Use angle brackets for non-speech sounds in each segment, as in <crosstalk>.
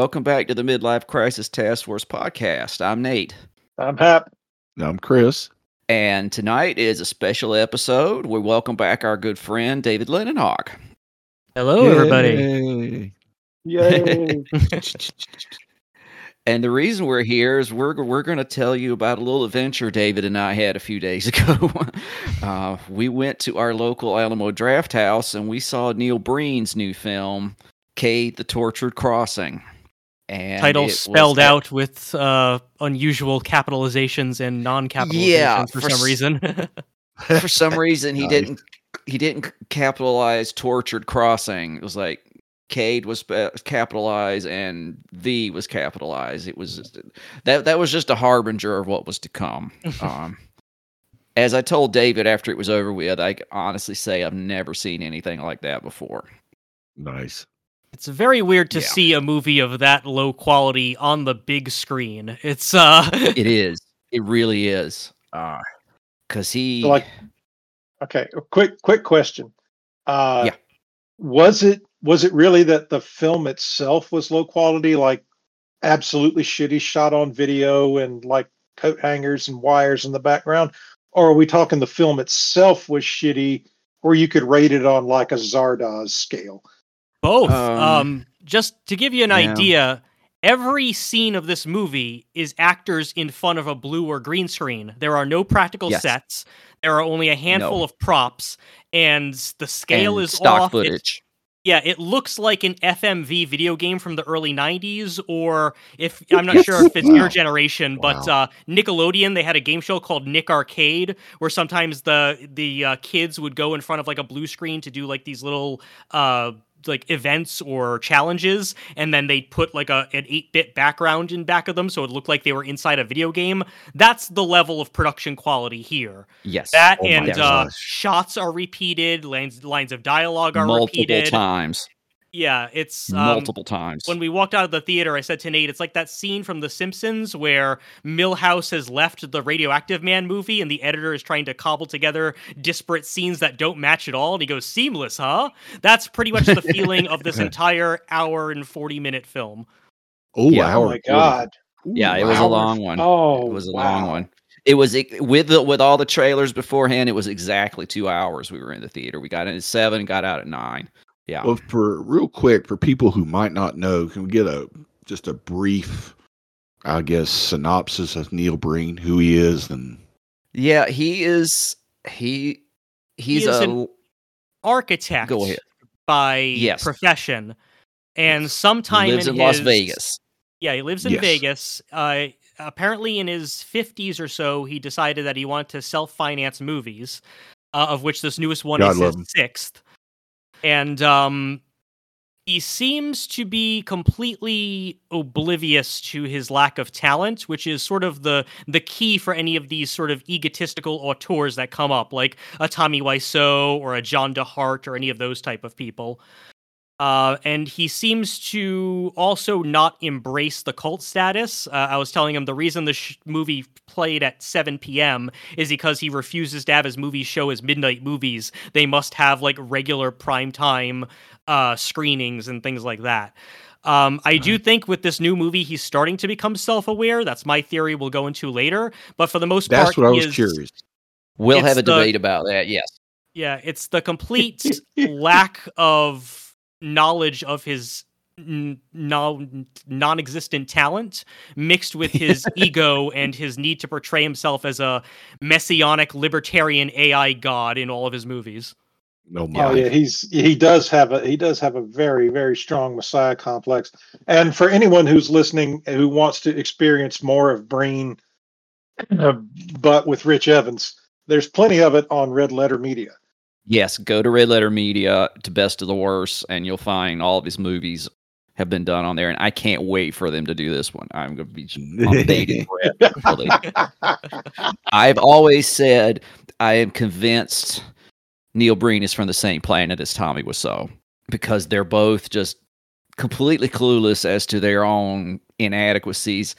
welcome back to the Midlife Crisis Task Force podcast. I'm Nate. I'm Hap. I'm Chris. And tonight is a special episode. We welcome back our good friend David Leninhawk. Hello, everybody. Yay. <laughs> and the reason we're here is we're we're going to tell you about a little adventure David and I had a few days <laughs> ago. uh, we went to our local Alamo Drafthouse and we saw Neil Breen's new film, Cade: The Tortured Crossing. And Title spelled was- out with uh, unusual capitalizations and non-capitalizations Yeah, for, for some s- reason. <laughs> for some reason he <laughs> Nice. didn't he didn't capitalize tortured crossing it was like Cade was spe- capitalized and V was capitalized. It was just, that that was just a harbinger of what was to come. <laughs> Um, as I told David after it was over with, I can honestly say I've never seen anything like that before. Nice. It's very weird to Yeah. see a movie of that low quality on the big screen. It's uh, It <laughs> is. It really is. Uh Because he like, okay, a quick, quick question. Uh, Yeah. Was it was it really that the film itself was low quality, like absolutely shitty shot on video and like coat hangers and wires in the background, or are we talking the film itself was shitty, or you could rate it on like a Zardoz scale? Both. Um, Um, just to give you an yeah. idea, every scene of this movie is actors in front of a blue or green screen. There are no practical Yes. sets. There are only a handful No. of props, and the scale and is stock off. Footage. Yeah, it looks like an FMV video game from the early 90s, or if I'm not sure if it's your generation, but Wow. uh, Nickelodeon, they had a game show called Nick Arcade, where sometimes the the uh, kids would go in front of like a blue screen to do like these little uh, like events or challenges, and then they'd put like a an 8-bit background in back of them, so it looked like they were inside a video game. That's the level of production quality here. Yes. That Oh and uh, shots are repeated, lines lines of dialogue are multiple repeated. times. Yeah, it's um, multiple times. When we walked out of the theater, I said to Nate, "It's like that scene from The Simpsons where Milhouse has left the Radioactive Man movie, and the editor is trying to cobble together disparate scenes that don't match at all." And he goes, "Seamless, huh?" That's pretty much the feeling of this <laughs> entire hour and forty minute film. Oh, Yeah. hour Oh my 40. god! yeah, it was a long one. Oh, it was a wow. long one. It was with the, with all the trailers beforehand. It was exactly two hours. We were in the theater. We got in at seven, got out at nine. Yeah, Well, for real quick, for people who might not know, can we get a just a brief, I guess, synopsis of Neil Breen, who he is, and yeah. He is he he's is a an- Architect Go ahead. by Yes. profession, and sometime lives in, in, Las Vegas. Yeah, he lives in Yes. Vegas. Uh, apparently, in his 50s or so, he decided that he wanted to self finance movies, uh, of which this newest one God is love his him. sixth. And um, he seems to be completely oblivious to his lack of talent, which is sort of the the key for any of these sort of egotistical auteurs that come up, like a Tommy Wiseau or a John DeHart or any of those type of people. Uh, and he seems to also not embrace the cult status. Uh, I was telling him the reason the sh- movie played at 7 p.m. is because he refuses to have his movies show as midnight movies. They must have like regular primetime uh, screenings and things like that. Um, I do think with this new movie, he's starting to become self-aware. That's my theory. We'll go into later. But for the most that's part, what I was is- curious. We'll have a the- debate about that. Yes. yeah, it's the complete lack of knowledge of his n- non non-existent talent mixed with his <laughs> ego and his need to portray himself as a messianic libertarian AI god in all of his movies. No, my. Oh yeah, he's he does have a he does have a very very strong Messiah complex. And for anyone who's listening who wants to experience more of Breen, uh, but with Rich Evans, there's plenty of it on Red Letter Media. Yes, go to Red Letter Media to Best of the Worst, and you'll find all of his movies have been done on there. And I can't wait for them to do this one. I'm going to be on breath. <laughs> I've always said I am convinced Neil Breen is from the same planet as Tommy Wiseau because they're both just completely clueless as to their own inadequacies,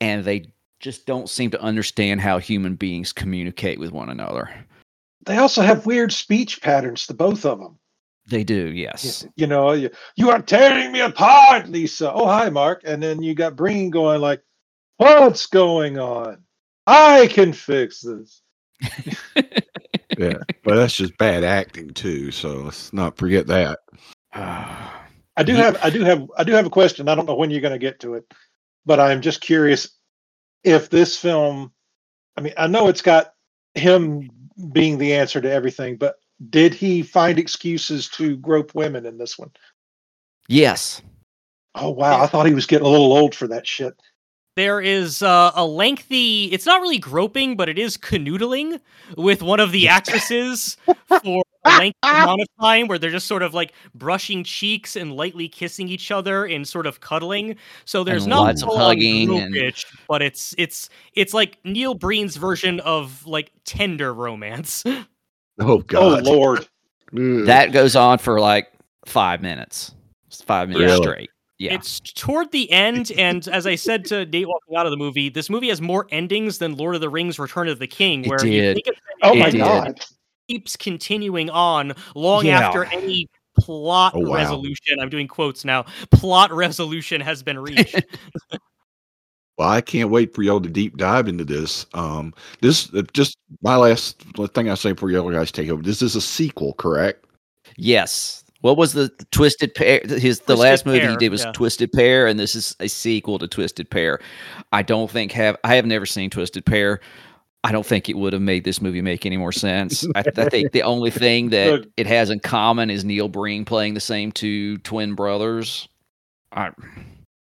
and they just don't seem to understand how human beings communicate with one another. They also have weird speech patterns, the both of them. They do, yes. You know, you, you are tearing me apart, Lisa. Oh, hi, Mark. And then you got Breen going like, what's going on? I can fix this. <laughs> Yeah, but that's just bad acting too. So let's not forget that. <sighs> I do have I do have I do have a question. I don't know when you're going to get to it, but I'm just curious if this film I mean, I know it's got him being the answer to everything, but did he find excuses to grope women in this one? yes. Oh wow, I thought he was getting a little old for that shit. There is uh, a lengthy, it's not really groping, but it is canoodling with one of the actresses for <laughs> a <laughs> lengthy amount of time where they're just sort of like brushing cheeks and lightly kissing each other and sort of cuddling. So there's And not lots of full-on hugging and- gropage, but it's it's it's like Neil Breen's version of like tender romance. <laughs> Oh, oh god! Oh lord. <laughs> That goes on for like five minutes. It's five minutes Really? straight. Yeah. It's toward the end, and as I said to Nate walking out of the movie, this movie has more endings than Lord of the Rings: Return of the King, It where you did. think it's Oh It my did. god. Keeps continuing on long Yeah. after any plot Oh, wow. resolution. I'm doing quotes now. Plot resolution has been reached. <laughs> Well, I can't wait for y'all to deep dive into this. Um, this uh, just my last thing I say before y'all guys take over. This is a sequel, correct? yes. What was the Twisted Pair? His the Twisted last movie he did was yeah. Twisted Pair, and this is a sequel to Twisted Pair. I don't think have I have never seen Twisted Pair. I don't think it would have made this movie make any more sense. <laughs> I, I think the only thing that Look. it has in common is Neil Breen playing the same two twin brothers. I,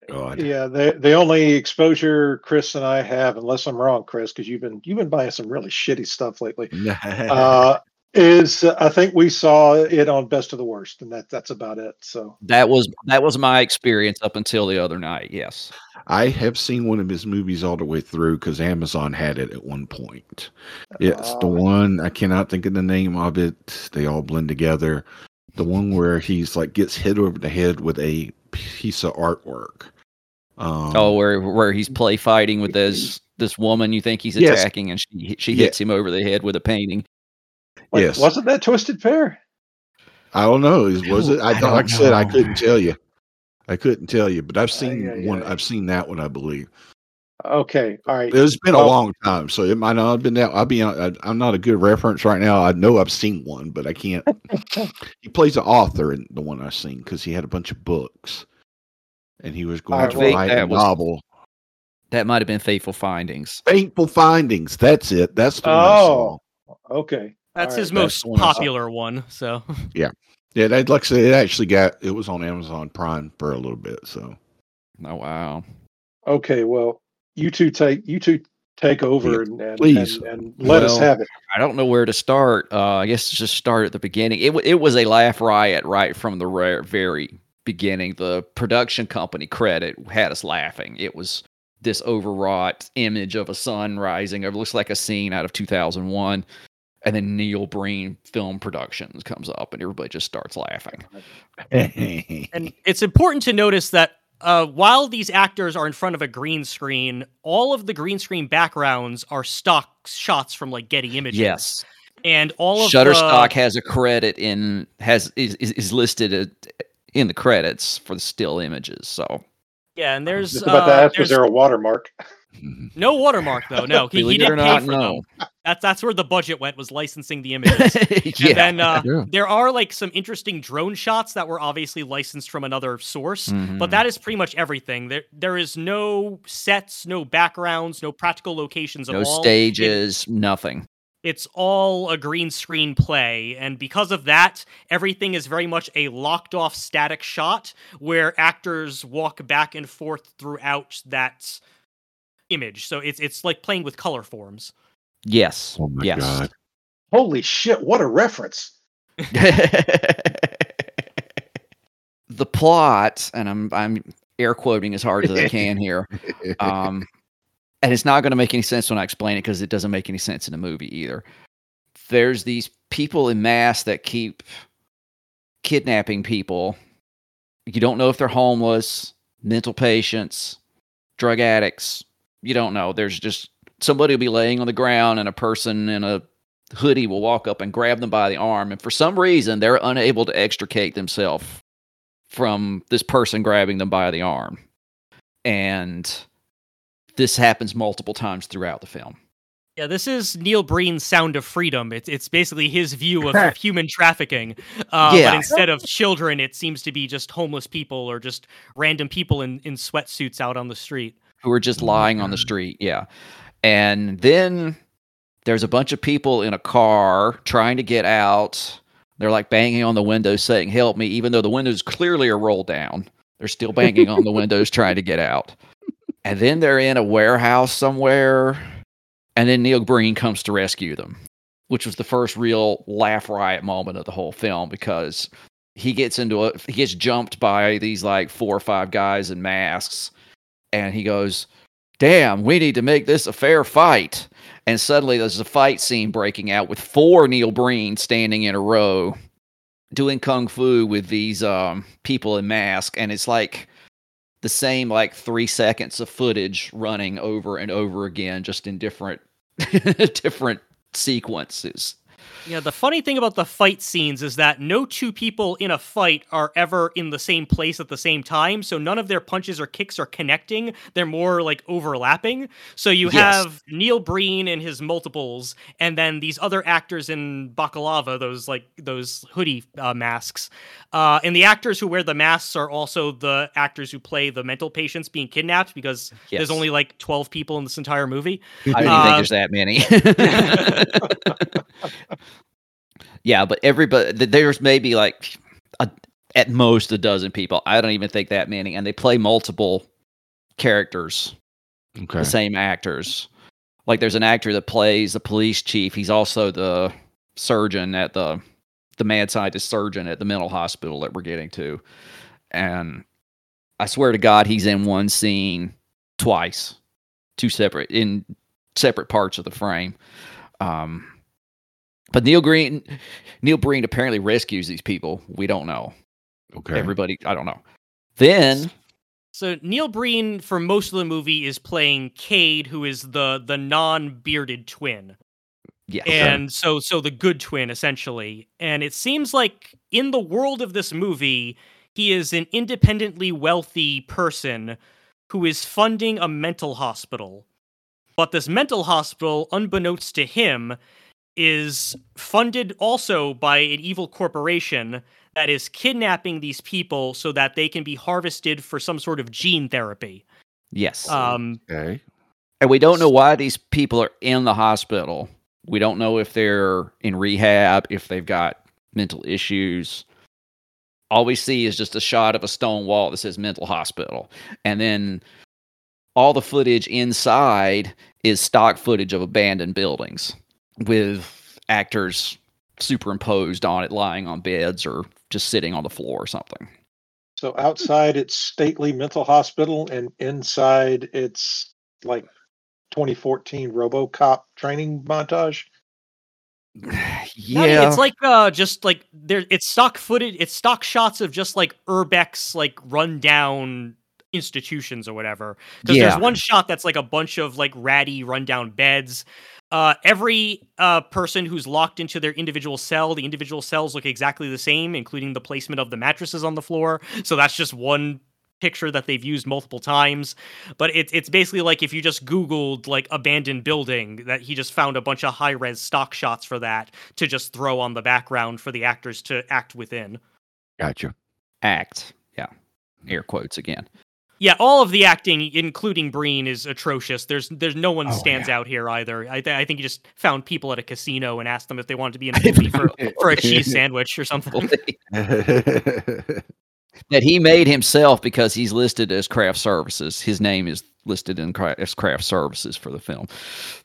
God. Yeah, the the only exposure Chris and I have, unless I'm wrong, Chris, because you've been you've been buying some really shitty stuff lately. <laughs> Uh, is uh, I think we saw it on Best of the Worst, and that that's about it. So that was that was my experience up until the other night. Yes. I have seen one of his movies all the way through because Amazon had it at one point. It's the Uh, one I cannot think of the name of it. They all blend together. The one where he's like gets hit over the head with a piece of artwork. Um, Oh, where where he's play fighting with this this woman you think he's Yes. attacking, and she she Yeah. hits him over the head with a painting. Wait, Yes. wasn't that Twisted Pair? I don't know. Is was it? I, I like I said, I couldn't tell you. I couldn't tell you, but I've seen Ay, ay, one. ay. I've seen that one. I believe Okay, all right. it's been a long time, so it might not have been that. I'll be. hon- I, I'm not a good reference right now. I know I've seen one, but I can't. <laughs> he plays an author in the one I've seen because he had a bunch of books, and he was going I to write a was- novel. That might have been Fateful Findings. Fateful Findings. That's it. That's the one I oh, saw. Oh, okay. That's All his right, that's most one popular one. So <laughs> Yeah, yeah. that, like I said, it actually got. It was on Amazon Prime for a little bit. So Oh wow. Okay, well, you two take you two take over and, and, please. and, and let us have it. I don't know where to start. Uh, I guess just start at the beginning. It it was a laugh riot right from the rare, very beginning. The production company credit had us laughing. It was this overwrought image of a sun rising. It looks like a scene out of 2001. And then Neil Breen Film Productions comes up, and everybody just starts laughing. <laughs> and it's important to notice that uh, while these actors are in front of a green screen, all of the green screen backgrounds are stock shots from like Getty Images. Yes, and all of Shutterstock the, has a credit in has is, is, is listed in the credits for the still images. So yeah, and there's Just about uh, to ask, was there's there a watermark? <laughs> no watermark though. No, he, <laughs> he didn't pay for no. them. That's that's where the budget went was licensing the images. <laughs> yeah, And then uh, Yeah. there are like some interesting drone shots that were obviously licensed from another source, Mhm. but that is pretty much everything. There there is no sets, no backgrounds, no practical locations at no all. It- stages, nothing. it's all a green screen play, and because of that, everything is very much a locked off static shot where actors walk back and forth throughout that image. So it's it's like playing with color forms. Yes. Oh my yes. god! Holy shit! What a reference! <laughs> the plot, and I'm I'm air quoting as hard as I can here. <laughs> Um, and it's not going to make any sense when I explain it because it doesn't make any sense in the movie either. There's these people in mass that keep kidnapping people. You don't know if they're homeless, mental patients, drug addicts. You don't know. There's just somebody will be laying on the ground and a person in a hoodie will walk up and grab them by the arm, and for some reason they're unable to extricate themselves from this person grabbing them by the arm, and this happens multiple times throughout the film. Yeah, this is Neil Breen's Sound of Freedom. It's it's basically his view of <laughs> human trafficking. Uh, Yeah. But instead of children, it seems to be just homeless people or just random people in, in sweatsuits out on the street. Who are just mm-hmm. lying on the street. Yeah. And then there's a bunch of people in a car trying to get out. They're like banging on the windows saying, Help me, even though the windows clearly are rolled down. They're still banging on the windows trying to get out. And then they're in a warehouse somewhere. And then Neil Breen comes to rescue them, which was the first real laugh riot moment of the whole film because he gets into a he gets jumped by these like four or five guys in masks and he goes, Damn, we need to make this a fair fight. And suddenly there's a fight scene breaking out with four Neil Breen standing in a row doing kung fu with these um, people in masks. And it's like the same like three seconds of footage running over and over again, just in different <laughs> different sequences. Yeah, the funny thing about the fight scenes is that no two people in a fight are ever in the same place at the same time. So none of their punches or kicks are connecting. They're more like overlapping. So you Yes. have Neil Breen and his multiples, and then these other actors in balaclava, those like those hoodie uh, masks. Uh, and the actors who wear the masks are also the actors who play the mental patients being kidnapped because Yes. there's only like 12 people in this entire movie. I don't Uh, think there's that many. <laughs> <laughs> <laughs> yeah, but everybody there's maybe like a, at most a dozen people. I don't even think that many, and they play multiple characters, Okay. the same actors. Like there's an actor that plays the police chief. He's also the surgeon at the the mad scientist surgeon at the mental hospital that we're getting to, and I swear to God, he's in one scene twice, two separate in separate parts of the frame. Um, but Neil Green, Neil Breen apparently rescues these people. We don't know. Okay. Everybody, I don't know. Then So Neil Breen for most of the movie is playing Cade, who is the the non-bearded twin. yeah, And so so the good twin essentially. And it seems like in the world of this movie, he is an independently wealthy person who is funding a mental hospital. But this mental hospital, unbeknownst to him, is funded also by an evil corporation that is kidnapping these people so that they can be harvested for some sort of gene therapy. yes. Um, Okay. and we don't know why these people are in the hospital. We don't know if they're in rehab, if they've got mental issues. All we see is just a shot of a stone wall that says mental hospital. And then all the footage inside is stock footage of abandoned buildings with actors superimposed on it, lying on beds or just sitting on the floor or something. So outside it's stately mental hospital, and inside it's like 2014 RoboCop training montage. <sighs> Yeah, yeah. it's like uh just like there it's stock footage it's stock shots of just like Urbex like rundown institutions or whatever. Because Yeah. there's one shot that's like a bunch of like ratty rundown beds. Uh every uh person who's locked into their individual cell, the individual cells look exactly the same, including the placement of the mattresses on the floor. So that's just one picture that they've used multiple times but it's it's basically like if you just googled like abandoned building that he just found a bunch of high res stock shots for that to just throw on the background for the actors to act within Gotcha. act. Yeah. Air quotes again. Yeah all of the acting including breen is atrocious there's there's no one Oh, stands yeah. out here either I, th- I think he just found people at a casino and asked them if they wanted to be in a <laughs> movie for, for a cheese sandwich or something <laughs> that he made himself because he's listed as craft services. His name is listed in cra- as craft services for the film.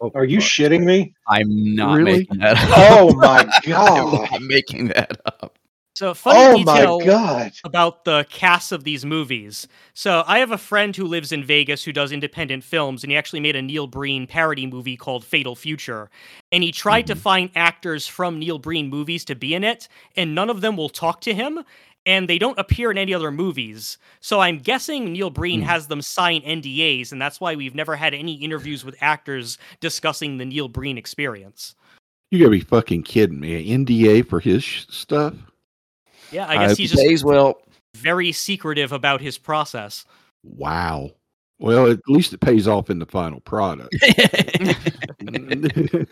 Oh, Are you shitting me? I'm not Really? making that oh up. Oh my god! <laughs> I'm not making that up. So funny Oh detail my god! about the casts of these movies. So I have a friend who lives in Vegas who does independent films, and he actually made a Neil Breen parody movie called Fatal Future. And he tried to find actors from Neil Breen movies to be in it, and none of them will talk to him. And they don't appear in any other movies. So I'm guessing Neil Breen Hmm. has them sign NDAs, and that's why we've never had any interviews with actors discussing the Neil Breen experience. You gotta be fucking kidding me. An NDA for his sh- stuff? Yeah, I guess Uh, he's just pays well. very secretive about his process. Wow. Well, at least it pays off in the final product. <laughs> <laughs>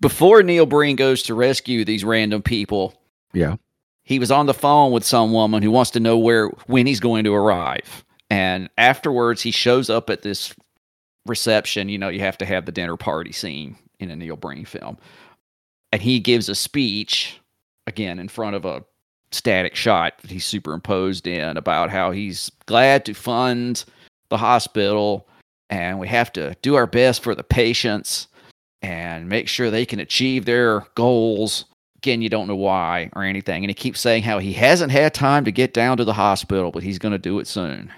Before Neil Breen goes to rescue these random people, Yeah. he was on the phone with some woman who wants to know where when he's going to arrive. And afterwards, he shows up at this reception. You know, you have to have the dinner party scene in a Neil Breen film, and he gives a speech again in front of a static shot that he's superimposed in about how he's glad to fund the hospital and we have to do our best for the patients and make sure they can achieve their goals again, you don't know why or anything. And he keeps saying how he hasn't had time to get down to the hospital, but he's going to do it soon.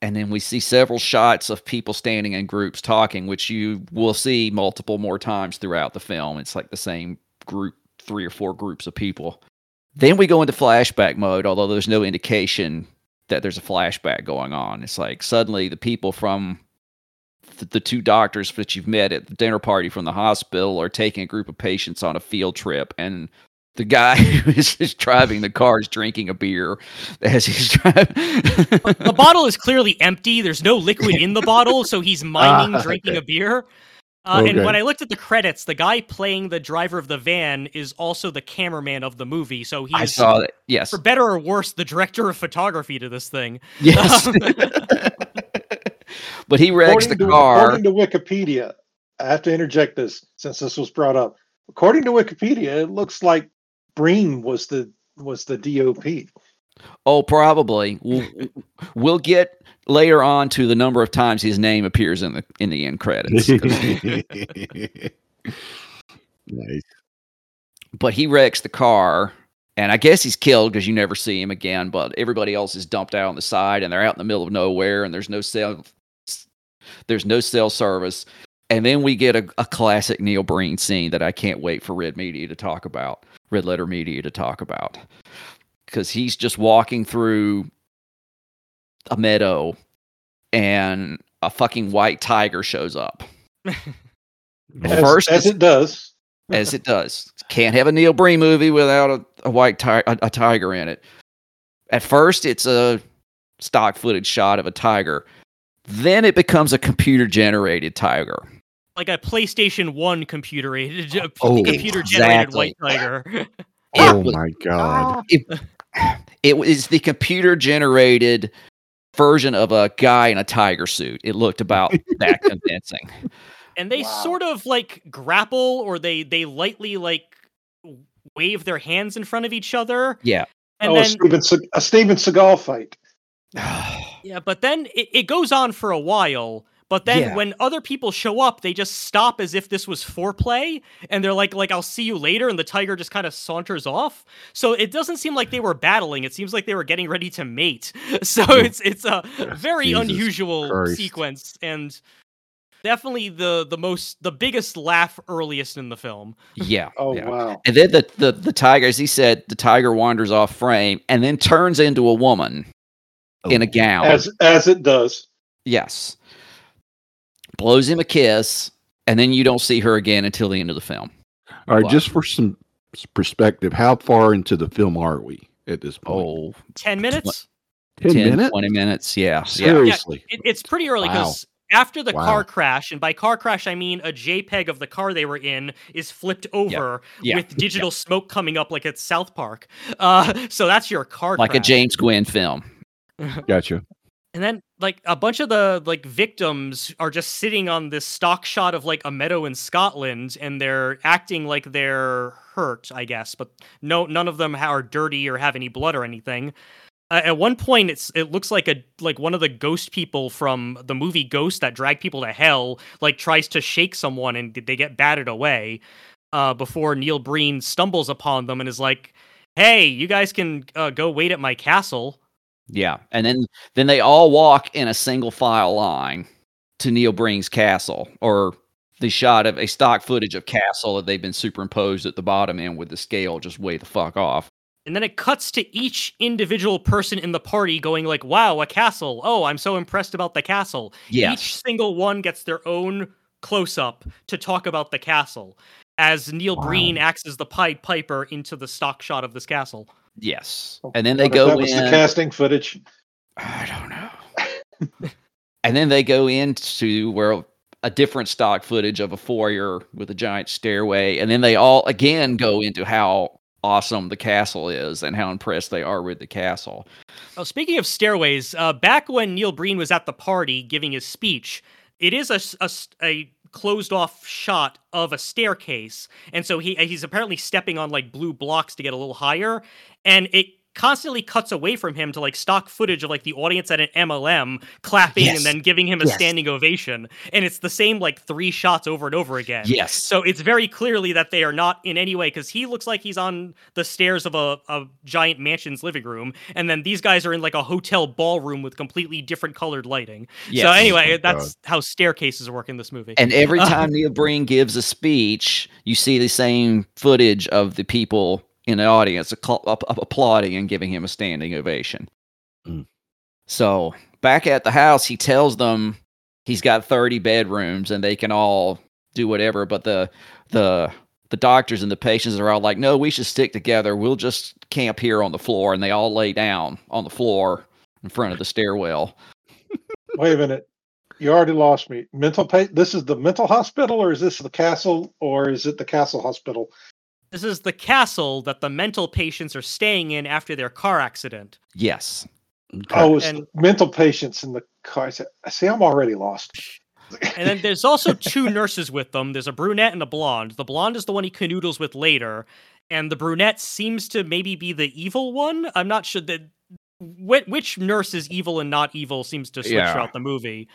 And then we see several shots of people standing in groups talking, which you will see multiple more times throughout the film. It's like the same group, three or four groups of people. Then we go into flashback mode, although there's no indication that there's a flashback going on. It's like suddenly the people from th- the two doctors that you've met at the dinner party from the hospital are taking a group of patients on a field trip and the guy <laughs> who is just driving the car is drinking a beer <laughs> as he's driving. The bottle is clearly empty. There's no liquid in the bottle, so he's <laughs> mining Ah, drinking okay. a beer. Uh, And when I looked at the credits, the guy playing the driver of the van is also the cameraman of the movie. So I he's, saw that. Yes. for better or worse, the director of photography to this thing. Yes. <laughs> but he wrecks the according, to, car. according to Wikipedia, I have to interject this since this was brought up. According to Wikipedia, it looks like Breen was the was the DOP. Oh, probably. We'll, we'll get later on to the number of times his name appears in the in the end credits. <laughs> nice. but he wrecks the car and i guess he's killed because you never see him again but everybody else is dumped out on the side and they're out in the middle of nowhere and there's no cell there's no cell service and then we get a, a classic neil breen scene that i can't wait for red media to talk about red letter media to talk about because he's just walking through a meadow and a fucking white tiger shows up <laughs> As, first as it does. as it does. Can't have a Neil Breen movie without a, a white ti- a, a tiger in it. At first, it's a stock footage shot of a tiger. Then it becomes a computer generated tiger. Like a PlayStation 1 computer, a Oh, computer generated exactly. white tiger. Oh was- my god. It was the computer generated version of a guy in a tiger suit. It looked about <laughs> that convincing. and they Wow. sort of like grapple or they they lightly like wave their hands in front of each other Yeah. and oh, a then Steven, Se- a Steven Seagal fight. <sighs> yeah but then it, it goes on for a while but then Yeah. when other people show up they just stop as if this was foreplay and they're like like i'll see you later and the tiger just kind of saunters off so it doesn't seem like they were battling it seems like they were getting ready to mate <laughs> so it's it's a very Jesus unusual Christ. sequence and definitely the the most the biggest laugh earliest in the film yeah. Oh yeah. wow! And then the, the, the tiger, as he said, the tiger wanders off frame and then turns into a woman oh. in a Oh. gown. As as it does. Yes. Blows him a kiss, and then you don't see her again until the end of the film. All right, Wow. just for some perspective, how far into the film are we at this point? Oh, 10 minutes 10 10, minutes? 20 minutes. Yeah. Yeah. Seriously. it, it's pretty early Wow. because after the Wow. car crash and by car crash i mean a jpeg of the car they were in is flipped over Yeah. with digital smoke coming up like it's south park uh, so that's your car Like a. James Nguyen film. Gotcha. And then like a bunch of the like victims are just sitting on this stock shot of like a meadow in Scotland and they're acting like they're hurt, I guess, but no none of them are dirty or have any blood or anything. Uh, at one point it's it looks like a like one of the ghost people from the movie Ghost that drag people to hell like tries to shake someone and they get batted away uh before Neil Breen stumbles upon them and is like, "Hey, you guys can uh, go wait at my castle." Yeah. And then then they all walk in a single file line to Neil Breen's castle or the shot of a stock footage of castle that they've been superimposed at the bottom end with the scale just way the fuck off. And then it cuts to each individual person in the party going like, "Wow, a castle! Oh, I'm so impressed about the castle." Yes. Each single one gets their own close up to talk about the castle as Neil Wow. Breen acts as the Pied Piper into the stock shot of this castle. Yes. And then they go that was in. the casting footage. I don't know. <laughs> and then they go into where a different stock footage of a foyer with a giant stairway, and then they all again go into how awesome the castle is and how impressed they are with the castle. Oh, speaking of stairways, uh, back when Neil Breen was at the party giving his speech, it is a, s- a s- a closed off shot of a staircase, and so he he's apparently stepping on like blue blocks to get a little higher, and it constantly cuts away from him to like stock footage of like the audience at an MLM clapping Yes. and then giving him a Yes. standing ovation, and it's the same like three shots over and over again. Yes. So it's very clearly that they are not in any way because he looks like he's on the stairs of a, a giant mansion's living room, and then these guys are in like a hotel ballroom with completely different colored lighting. Yes. So anyway, Oh that's how staircases work in this movie. And every Uh, time Neil Breen gives a speech, you see the same footage of the people in the audience accl- up- up- applauding and giving him a standing ovation. Mm. So back at the house, he tells them he's got 30 bedrooms and they can all do whatever, but the the the doctors and the patients are all like, "No, we should stick together. We'll just camp here on the floor." And they all lay down on the floor in front of the stairwell. <laughs> Wait a minute. You already lost me. Mental pa- This is the mental hospital, or is this the castle, or is it the castle hospital? This is the castle that the mental patients are staying in after their car accident. Yes. Okay. Oh, it's And- mental patients in the car. See, I'm already lost. <laughs> And then there's also two nurses with them. There's a brunette and a blonde. The blonde is the one he canoodles with later, and the brunette seems to maybe be the evil one. I'm not sure that which, which nurse is evil and not evil seems to switch Yeah. throughout the movie.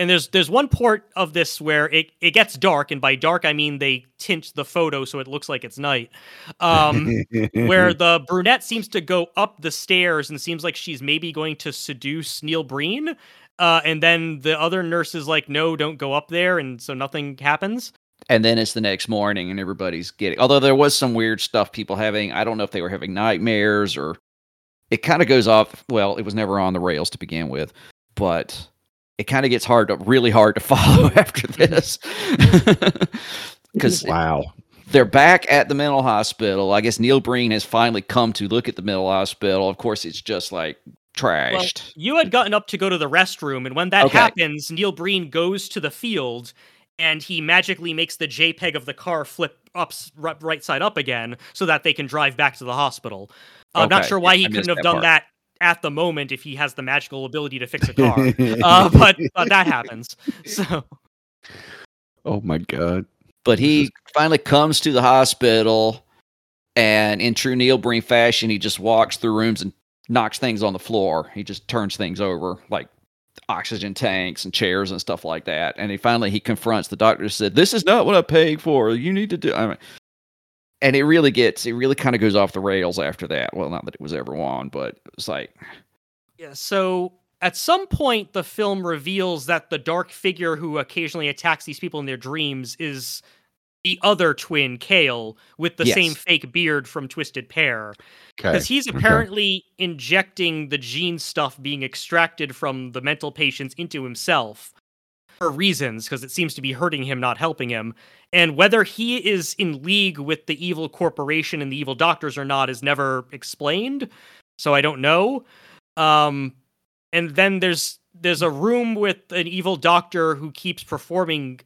And there's there's one port of this where it, it gets dark, and by dark I mean they tint the photo so it looks like it's night. Um, <laughs> where the brunette seems to go up the stairs and seems like she's maybe going to seduce Neil Breen. Uh, and then the other nurse is like, no, don't go up there. And so nothing happens. and then it's the next morning and everybody's getting although there was some weird stuff people having i don't know if they were having nightmares or it kind of goes off well it was never on the rails to begin with but it kind of gets hard to really hard to <laughs> follow <laughs> after this <laughs> because wow. they're back at the mental hospital i guess neil breen has finally come to look at the mental hospital of course it's just like trashed You had gotten up to go to the restroom. And when that Okay. happens, Neil Breen goes to the field and he magically makes the JPEG of the car flip up right side up again so that they can drive back to the hospital. I'm not sure why he I couldn't have done part. that at the moment if he has the magical ability to fix a <laughs> car. uh, but uh, that happens. <laughs> So oh my god. But he finally comes to the hospital, and in true Neil Breen fashion, he just walks through rooms and knocks things on the floor. He just turns things over, like oxygen tanks and chairs and stuff like that. And he finally he confronts the doctor. and Said, "This is not what I paid for. You need to do." I mean, and it really gets, it really kind of goes off the rails after that. Well, not that it was ever on, but it's like, Yeah, so at some point, the film reveals that the dark figure who occasionally attacks these people in their dreams is the other twin, Kale, with the Yes. same fake beard from Twisted Pair. Okay. Because he's okay. apparently injecting the gene stuff being extracted from the mental patients into himself for reasons, because it seems to be hurting him, not helping him. And whether he is in league with the evil corporation and the evil doctors or not is never explained. So I don't know. Um, and then there's there's a room with an evil doctor who keeps performing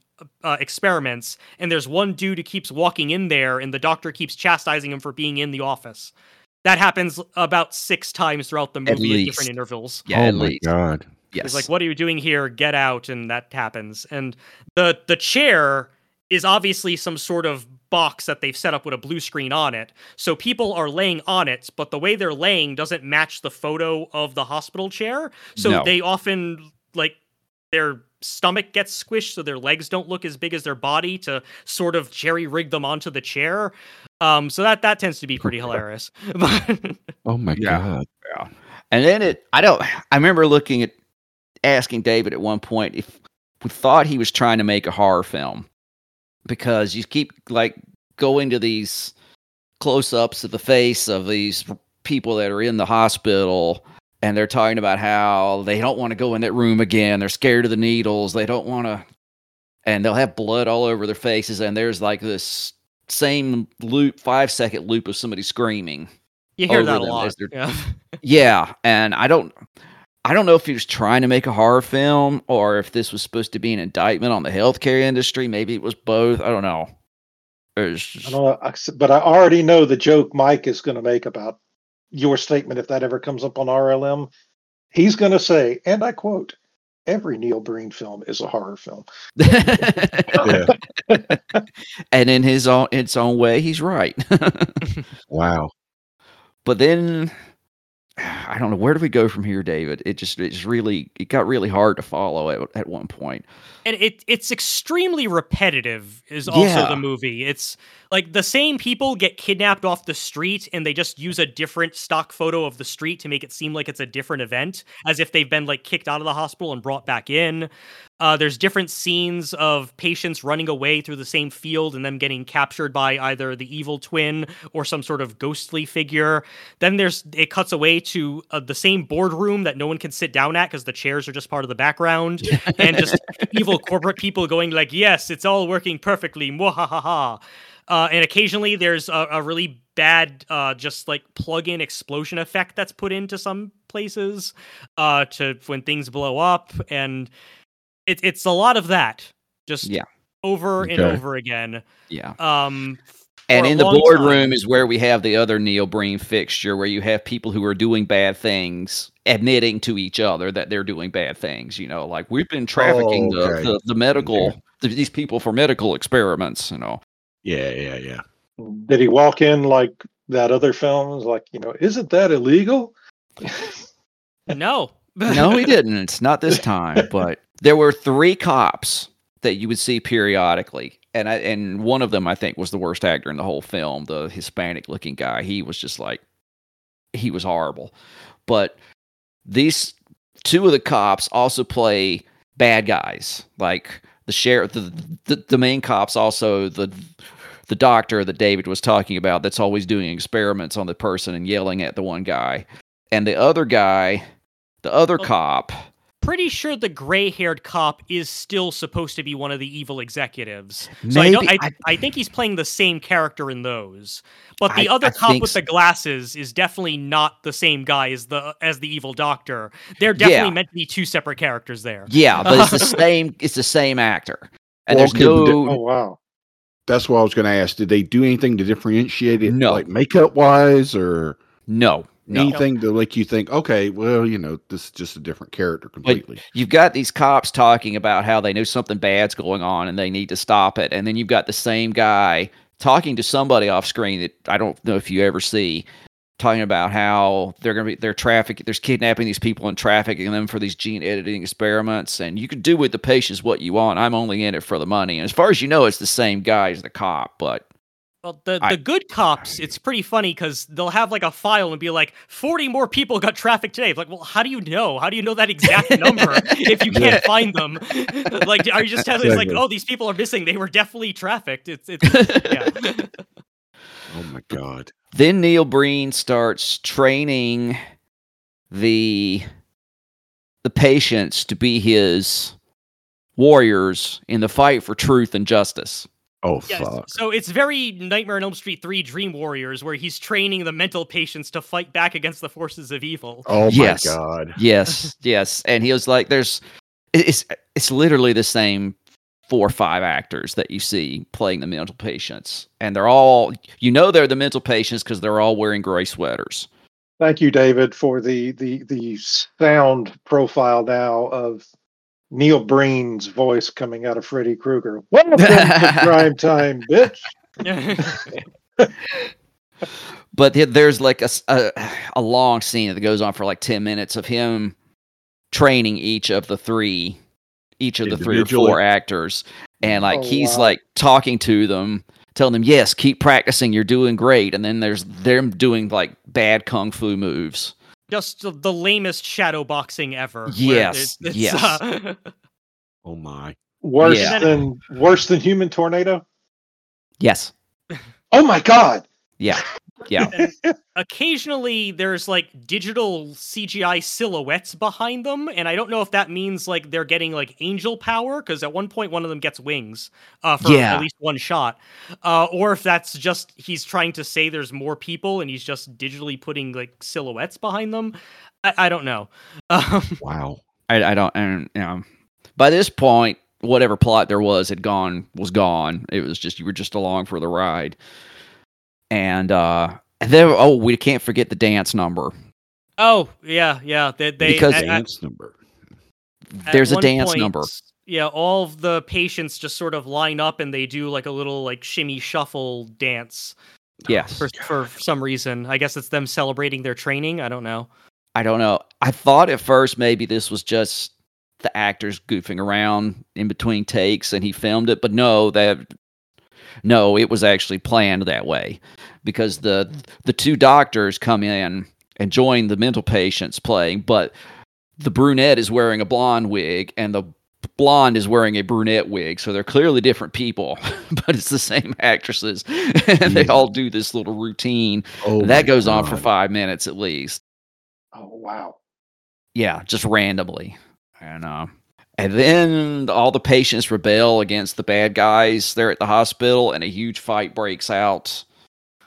uh, experiments, and there's one dude who keeps walking in there, and the doctor keeps chastising him for being in the office. That happens about six times throughout the movie at, least. different intervals. yeah, oh at my least, god. Yes, It's like, what are you doing here? Get out, and that happens. And the the chair is obviously some sort of box that they've set up with a blue screen on it. So people are laying on it, but the way they're laying doesn't match the photo of the hospital chair. So No. they often like their stomach gets squished so their legs don't look as big as their body to sort of jerry rig them onto the chair. Um, so that that tends to be pretty <laughs> hilarious. <laughs> Oh my god. Yeah. god. And then it, I don't, I remember looking at, asking David at one point if we thought he was trying to make a horror film because you keep like going to these close ups of the face of these people that are in the hospital and they're talking about how they don't want to go in that room again. They're scared of the needles. They don't want to and they'll have blood all over their faces, and there's like this same loop, five second loop of somebody screaming. You hear that a lot. Yeah. <laughs> Yeah, and I don't I don't know if he was trying to make a horror film or if this was supposed to be an indictment on the healthcare industry. Maybe it was both. I don't know. There's- I don't know, but I already know the joke Mike is going to make about your statement if that ever comes up on RLM. He's going to say, and I quote, "Every Neil Breen film is a horror film." <laughs> And in his own its own way, he's right. <laughs> Wow. but then I don't know where do we go from here, David. It just it's really it got really hard to follow at at one point. and it it's extremely repetitive is also Yeah. the movie it's like the same people get kidnapped off the street and they just use a different stock photo of the street to make it seem like it's a different event as if they've been like kicked out of the hospital and brought back in uh, there's different scenes of patients running away through the same field and them getting captured by either the evil twin or some sort of ghostly figure. Then there's it cuts away to uh, the same boardroom that no one can sit down at because the chairs are just part of the background, <laughs> and just evil corporate people going like, "Yes, it's all working perfectly." Mwahaha. Uh, and occasionally there's a, a really bad, uh, just like plug-in explosion effect that's put into some places uh, to when things blow up, and it, it's a lot of that, just Yeah. over and over again. Yeah. Um, And in the boardroom time. is where we have the other Neil Breen fixture, where you have people who are doing bad things admitting to each other that they're doing bad things. You know, like we've been trafficking okay. the, the, the medical Okay. th- these people for medical experiments. You know, Yeah, yeah, yeah. Did he walk in like that other film? It was like, you know, isn't that illegal? no, no, he <laughs> didn't. It's not this time. But there were three cops that you would see periodically, and I, and one of them I think was the worst actor in the whole film, the Hispanic looking guy. He was just like he was horrible. But these two of the cops also play bad guys, like the sheriff. The the, the main cops also the the doctor that David was talking about that's always doing experiments on the person and yelling at the one guy. And the other guy, the other Oh. cop, pretty sure the gray-haired cop is still supposed to be one of the evil executives. So I, don't, maybe I, I think he's playing the same character in those, but the I- other I cop with so. the glasses is definitely not the same guy as the as the evil doctor. They're definitely Yeah. meant to be two separate characters there. yeah, but it's the <laughs> same. It's the same actor, and Well, there's okay, but no Oh wow. That's what I was going to ask. Did they do anything to differentiate it, No. like makeup wise, or no no. anything to make you think, okay, well, you know, this is just a different character completely? You've got these cops talking about how they know something bad's going on and they need to stop it, and then you've got the same guy talking to somebody off screen that I don't know if you ever see, talking about how they're going to be they're traffic there's kidnapping these people and trafficking them for these gene editing experiments, and you can do with the patients what you want. I'm only in it for the money, and as far as you know, it's the same guy as the cop, but Well, the, I- the good cops, it's pretty funny because they'll have like a file and be like, 40 more people got trafficked today. Like, well, how do you know? How do you know that exact <laughs> number if you can't find them? <laughs> like, are you just telling it's like, oh, these people are missing. They were definitely trafficked. It's, it's, yeah. oh my god! Then Neil Breen starts training the the patients to be his warriors in the fight for truth and justice. Oh Yes. fuck! So it's very Nightmare on Elm Street 3 Dream Warriors, where he's training the mental patients to fight back against the forces of evil. Oh my Yes. god! Yes, <laughs> yes. And he was like, "There's, it's it's literally the same four or five actors that you see playing the mental patients, and they're all, you know, they're the mental patients because they're all wearing gray sweaters. Thank you, David, for the the the sound profile now of Neil Breen's voice coming out of Freddy Krueger. Welcome to <laughs> prime time, bitch. <laughs> but there's like a a long scene that goes on for like 10 minutes of him training each of the three each of the three or four actors and like Oh, he's wow. like talking to them telling them yes keep practicing you're doing great and then there's them doing like bad kung fu moves Just the- the lamest shadow boxing ever. Yes, it's- it's, yes. uh, <laughs> Oh my! Worse Yeah. than worse than human tornado. yes Oh my god! yeah Yeah. Occasionally there's like digital CGI silhouettes behind them, and I don't know if that means like they're getting like angel power because at one point one of them gets wings uh, for Yeah. at least one shot, uh, or if that's just he's trying to say there's more people and he's just digitally putting like silhouettes behind them. I, I don't know. Um, <laughs> Wow. I, I don't, and you know, by this point, whatever plot there was had gone was gone. It was just you were just along for the ride, and uh, and then oh, we can't forget the dance number. oh yeah, yeah. They, they Because- at- at- Dance number. There's a dance point, number. Yeah, all of the patients just sort of line up and they do like a little like shimmy shuffle dance Yes, for for some reason. I guess it's them celebrating their training. I don't know. I don't know. I thought at first maybe this was just the actors goofing around in between takes and he filmed it, but no, that no, it was actually planned that way because the the two doctors come in and join the mental patients playing, but the brunette is wearing a blonde wig and the blonde is wearing a brunette wig, so they're clearly different people, <laughs> but it's the same actresses, <laughs> and they all do this little routine. Oh, that goes on for five minutes at least. Oh wow. yeah, just randomly. And uh, and then all the patients rebel against the bad guys there at the hospital, and a huge fight breaks out.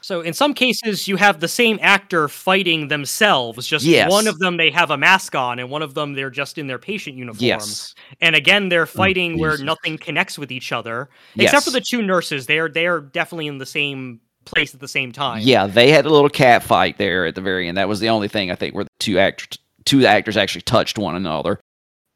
So in some cases, you have the same actor fighting themselves. Just Yes. one of them they have a mask on, and one of them they're just in their patient uniform. Yes, And again, they're mm, fighting where nothing connects with each other, except for the two nurses. They're they're definitely in the same place at the same time. yeah, they had a little cat fight there at the very end. That was the only thing I think where the two actors two actors actually touched one another.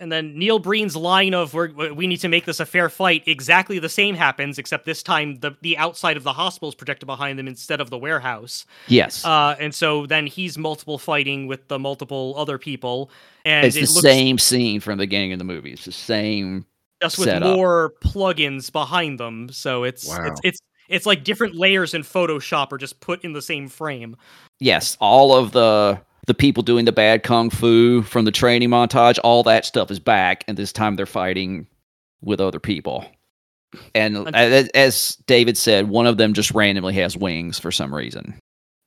And then Neil Breen's line of We're, "We need to make this a fair fight." Exactly the same happens, except this time the the outside of the hospital is projected behind them instead of the warehouse. Yes, Uh, and so then he's multiple fighting with the multiple other people, and it's it the looks same scene from the beginning of the movie. It's the same. just with setup. more plugins behind them. So it's Wow. it's it's it's like different layers in Photoshop are just put in the same frame. Yes, all of the the people doing the bad kung fu from the training montage, all that stuff is back, and this time they're fighting with other people. And as, as David said, one of them just randomly has wings for some reason.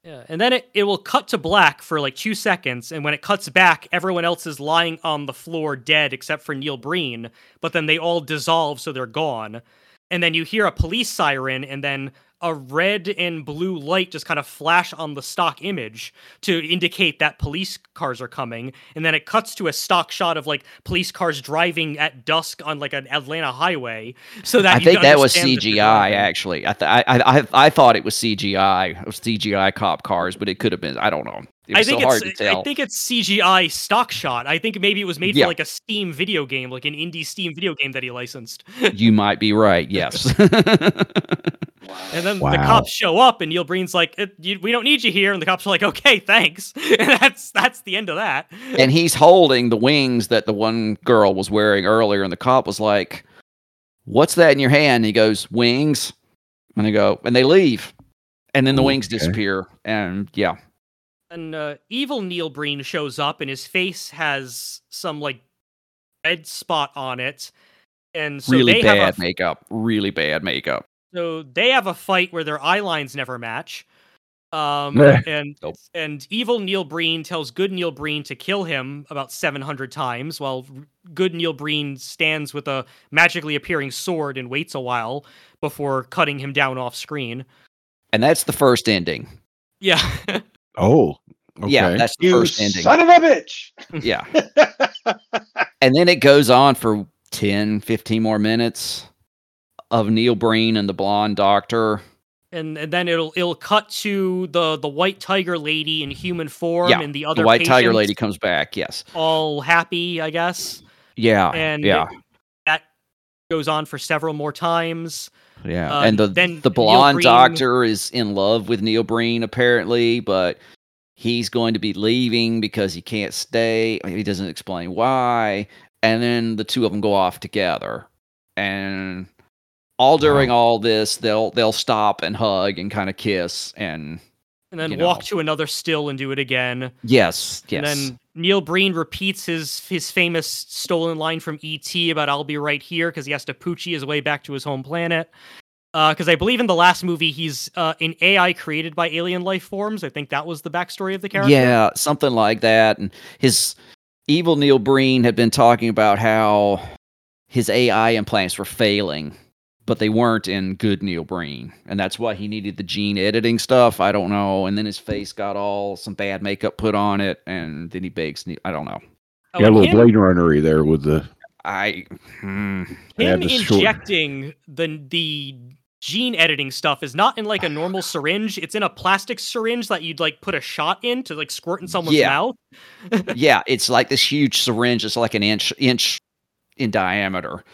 Yeah, and then it, it will cut to black for like two seconds, and when it cuts back, everyone else is lying on the floor dead except for Neil Breen, but then they all dissolve, so they're gone. And then you hear a police siren, and then a red and blue light just kind of flash on the stock image to indicate that police cars are coming. And then it cuts to a stock shot of like police cars driving at dusk on like an Atlanta highway. So that I you think that was CGI. Actually, I, th- I I I- thought it was CGI. It was CGI cop cars, but it could have been. I don't know. It I think so hard it's to tell. I think it's CGI stock shot. I think maybe it was made Yeah. for like a Steam video game, like an indie Steam video game that he licensed. you might be right. Yes. <laughs> <laughs> And then the cops show up, and Neil Breen's like, "It- you, "We don't need you here," and the cops are like, "Okay, thanks." <laughs> And that's that's the end of that. and he's holding the wings that the one girl was wearing earlier, and the cop was like, "What's that in your hand?" And he goes, "Wings," and they go, and they leave, and then the wings disappear, and yeah, And uh, evil Neil Breen shows up, and his face has some like red spot on it, and so really they bad have a makeup, really bad makeup. So they have a fight where their eye lines never match. Um, <laughs> and Nope. and evil Neil Breen tells good Neil Breen to kill him about 700 times, while good Neil Breen stands with a magically appearing sword and waits a while before cutting him down off screen. And that's the first ending. Yeah. <laughs> Oh, okay. Yeah, that's the You first ending. son of a bitch. Yeah. <laughs> and then it goes on for 10 15 more minutes of neil breen and the blonde doctor. And and then it'll it'll cut to the the white tiger lady in human form Yeah, and the other the white tiger lady comes back yes. all happy, I guess. yeah And yeah. that goes on for several more times. yeah uh, and the then the blonde Breen- doctor is in love with neil breen apparently but he's going to be leaving because he can't stay. He doesn't explain why. And then the two of them go off together. And all during all this they'll they'll stop and hug and kind of kiss and and then you walk know. to another still and do it again. yes yes And then Neil Breen repeats his his famous stolen line from ET about "I'll be right here" because he has to poochie his way back to his home planet. because I believe in the last movie he's uh, an AI created by alien life forms. I think that was the backstory of the character. Yeah, something like that. And his evil Neil Breen had been talking about how his AI implants were failing, but they weren't in good Neil Breen, and that's why he needed the gene editing stuff. I don't know. And then his face got all some bad makeup put on it, and then he bakes. Neil- I don't know. Oh, Got a little him, Blade Runnery there with the I. hmm. Him the short- injecting the the gene editing stuff is not in like a normal <sighs> syringe. It's in a plastic syringe that you'd like put a shot in to like squirt in someone's Yeah. mouth. yeah, <laughs> it's like this huge syringe. It's like an inch inch in diameter.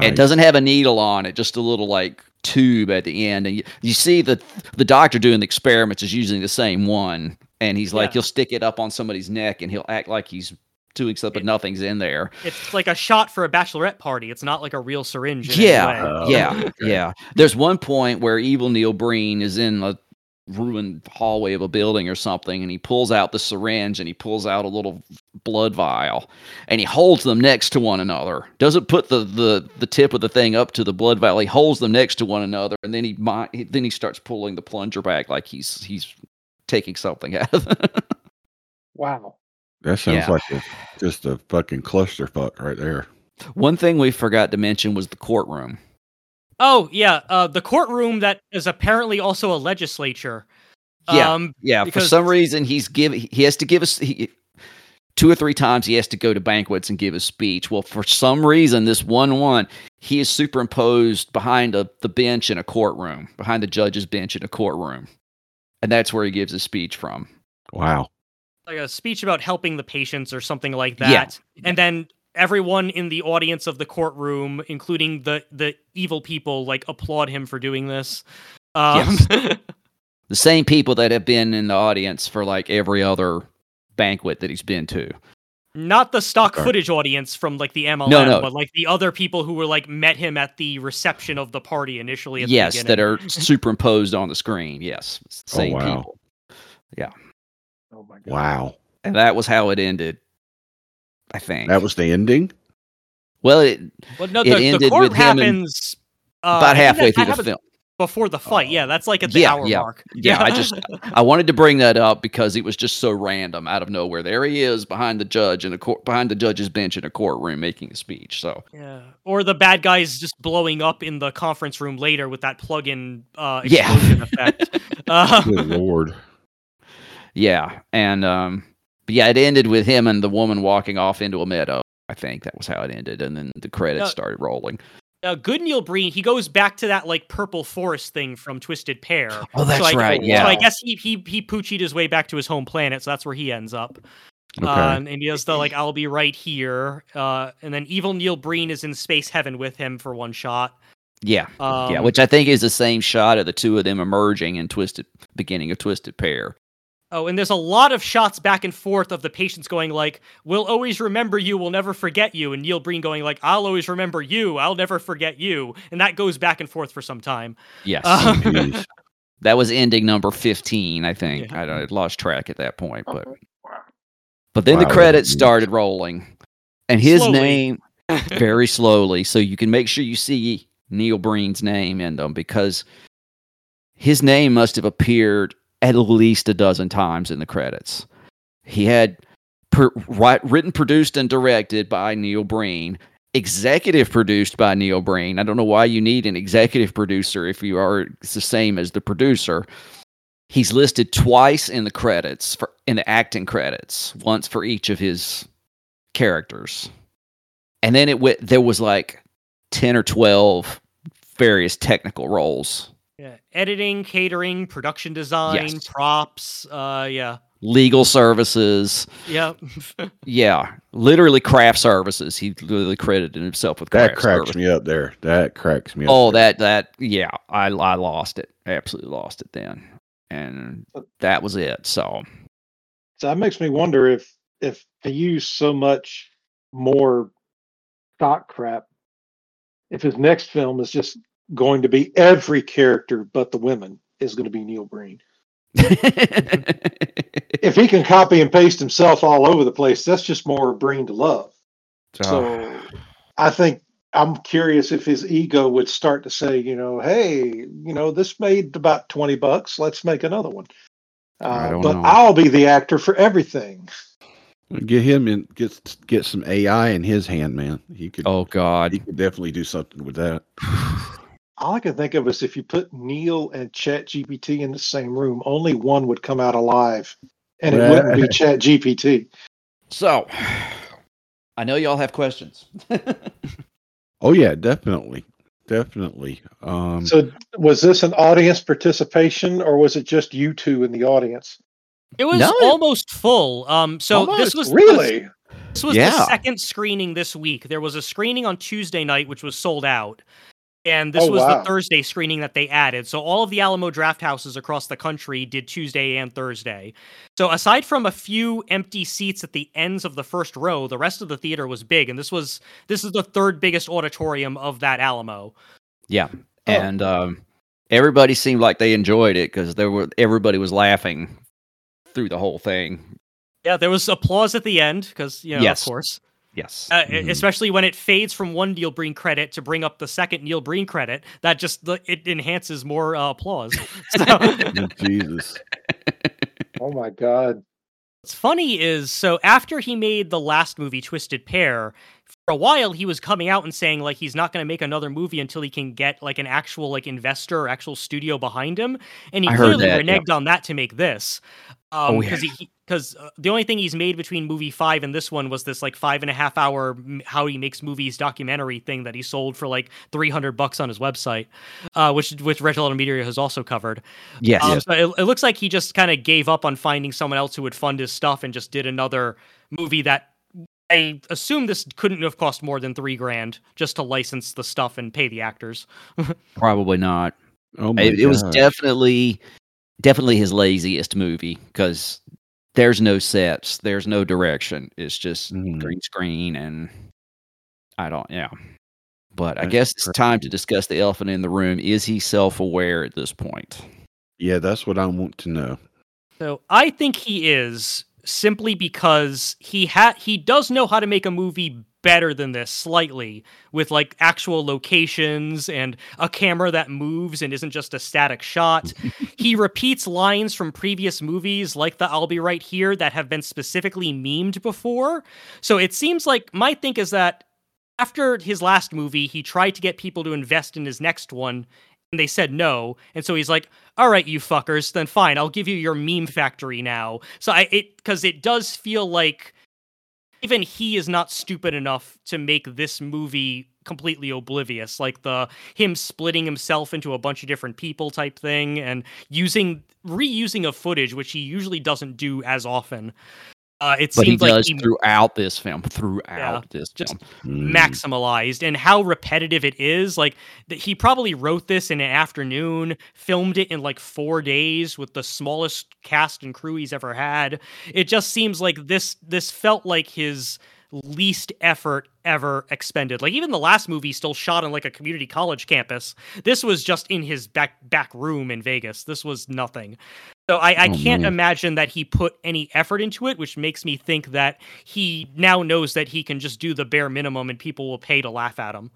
It doesn't have a needle on it, just a little like tube at the end. And you, you see the the doctor doing the experiments is using the same one, and he's like Yeah. he'll stick it up on somebody's neck, and he'll act like he's doing something, but nothing's in there. It's like a shot for a bachelorette party. It's not like a real syringe. Yeah. Oh, yeah, okay. yeah. <laughs> There's one point where evil Neil Breen is in a ruined hallway of a building or something, and he pulls out the syringe and he pulls out a little blood vial, and he holds them next to one another. Doesn't put the the the tip of the thing up to the blood vial. He holds them next to one another, and then he mi- then he starts pulling the plunger back like he's he's taking something <laughs> out of it. Wow. That sounds Yeah. like a, just a fucking clusterfuck right there. one thing we forgot to mention was the courtroom. Oh yeah, uh, the courtroom that is apparently also a legislature. Yeah, Um, Yeah, for Because- some reason he's give he has to give us he, two or three times he has to go to banquets and give a speech. Well, for some reason this one one he is superimposed behind a, the bench in a courtroom, behind the judge's bench in a courtroom, and that's where he gives his speech from. Wow. like a speech about helping the patients or something like that, Yeah. that. And then everyone in the audience of the courtroom, including the the evil people, like applaud him for doing this. Um, <laughs> The same people that have been in the audience for like every other banquet that he's been to. not the stock Okay. footage audience from like the MLM, No, no. but like the other people who were like met him at the reception of the party initially. At yes, the that are <laughs> superimposed on the screen. Yes, it's the Oh, same wow. people. Yeah. Oh my god. Wow. And that was how it ended. I think That was the ending? well. It, Well, no, it the, the ended court with him and- happens uh, about halfway that- through the film. before the fight. Yeah, that's like at the Yeah, hour yeah. mark. Yeah, I just I wanted to bring that up because it was just so random out of nowhere. There he is behind the judge in a court behind the judge's bench in a courtroom making a speech. So Yeah. Or the bad guys just blowing up in the conference room later with that plug-in uh, Yeah. explosion effect. <laughs> Uh, Good lord. yeah, and um, but yeah, it ended with him and the woman walking off into a meadow. I think that was how it ended, and then the credits No. started rolling. uh, good Neil Breen, he goes back to that like purple forest thing from Twisted Pair. <gasps> Oh, that's so I, right. So Yeah, I guess he he he poochied his way back to his home planet, so that's where he ends up. Okay. Uh, and he does the like, "I'll be right here," uh, and then evil Neil Breen is in space heaven with him for one shot. yeah, Um, yeah. Which I think is the same shot of the two of them emerging in Twisted beginning of Twisted Pair. Oh, and there's a lot of shots back and forth of the patients going like, "We'll always remember you. We'll never forget you," and Neil Breen going like, "I'll always remember you. I'll never forget you," and that goes back and forth for some time. Yes, Uh, <laughs> that was ending number fifteen. I think Yeah. I, I lost track at that point, but but then Wow, the credits started rolling, and his Slowly. name <laughs> very slowly, so you can make sure you see Neil Breen's name in them because his name must have appeared at least a dozen times in the credits. He had per, written, produced, and directed by Neil Breen. Executive produced by Neil Breen. I don't know why you need an executive producer if you are the same as the producer. He's listed twice in the credits for in the acting credits, once for each of his characters. And then it went there was like 10 or 12 various technical roles. Yeah, editing, catering, production design, Yes. props. Uh, yeah, Legal services, yeah. <laughs> yeah, literally craft services. He literally credited himself with That craft cracks services. me up there. That cracks me up. Oh, there. that that yeah, I I lost it. Absolutely lost it then. And that was it. So So that makes me wonder if if they use so much more stock crap, if his next film is just going to be every character but the women is going to be Neil Breen. <laughs> If he can copy and paste himself all over the place, that's just more Breen to love. So I think I'm curious if his ego would start to say, you know, hey, you know, this made about 20 bucks. Let's make another one. Uh, but know. I'll be the actor for everything. Get him in. Get get some AI in his hand, man. He could. Oh God, He could definitely do something with that. <sighs> <sighs> <sighs> All I can think of is if you put Neil and Chat GPT in the same room, only one would come out alive. And it wouldn't be Chat GPT. So, <sighs> I know y'all have questions. <laughs> Oh yeah, definitely, definitely. Um, So was this an audience participation or was it just you two in the audience? It was No, it- almost full. Um, so this was Really? This was the second screening this week. There was a screening on Tuesday night, which was sold out. And this Oh, was wow. the Thursday screening that they added. So all of the Alamo Drafthouses across the country did Tuesday and Thursday. So aside from a few empty seats at the ends of the first row, the rest of the theater was big. And this was this is the third biggest auditorium of that Alamo. Yeah, Oh. and um, everybody seemed like they enjoyed it because there were everybody was laughing through the whole thing. Yeah, there was applause at the end because you know, Yes. of course. Yes. Uh, Mhm. Especially when it fades from one Neil Breen credit to bring up the second Neil Breen credit, that just it enhances more uh, applause. <laughs> So Jesus. <laughs> Oh my God. what's funny is so after he made the last movie, Twisted Pair, for a while he was coming out and saying like he's not going to make another movie until he can get like an actual like investor or actual studio behind him, and he I clearly that, yeah. reneged on that to make this. Oh, Um, because he because uh, the only thing he's made between movie five and this one was this like five and a half hour m- how he makes movies documentary thing that he sold for like three hundred bucks on his website, uh, which which Letter Media has also covered. yes. Um, so it, it looks like he just kind of gave up on finding someone else who would fund his stuff and just did another movie that I assume this couldn't have cost more than three grand just to license the stuff and pay the actors. <laughs> Probably not. Oh my It, it was definitely definitely his laziest movie because there's no sets, there's no direction. It's just Mhm. green screen and I don't yeah. But I That's guess it's correct. time to discuss the elephant in the room. Is he self-aware at this point? Yeah, that's what I want to know. So I think he is simply because he ha- he does know how to make a movie better than this slightly with like actual locations and a camera that moves and isn't just a static shot. <laughs> he repeats lines from previous movies like the I'll be right here that have been specifically memed before. So it seems like my think is that after his last movie, he tried to get people to invest in his next one and they said no. And so he's like, all right, you fuckers, then fine, I'll give you your meme factory now. So I it because it does feel like even he is not stupid enough to make this movie completely oblivious like the him splitting himself into a bunch of different people type thing and using reusing of footage which he usually doesn't do as often uh it But he seems like does he throughout this film. Throughout this just film. Maximalized and how repetitive it is like that he probably wrote this in an afternoon filmed it in like four days with the smallest cast and crew he's ever had it just seems like this this felt like his least effort ever expended like even the last movie still shot on like a community college campus this was just in his back back room in vegas this was nothing so I, I Oh, can't man. imagine that he put any effort into it, which makes me think that he now knows that he can just do the bare minimum and people will pay to laugh at him.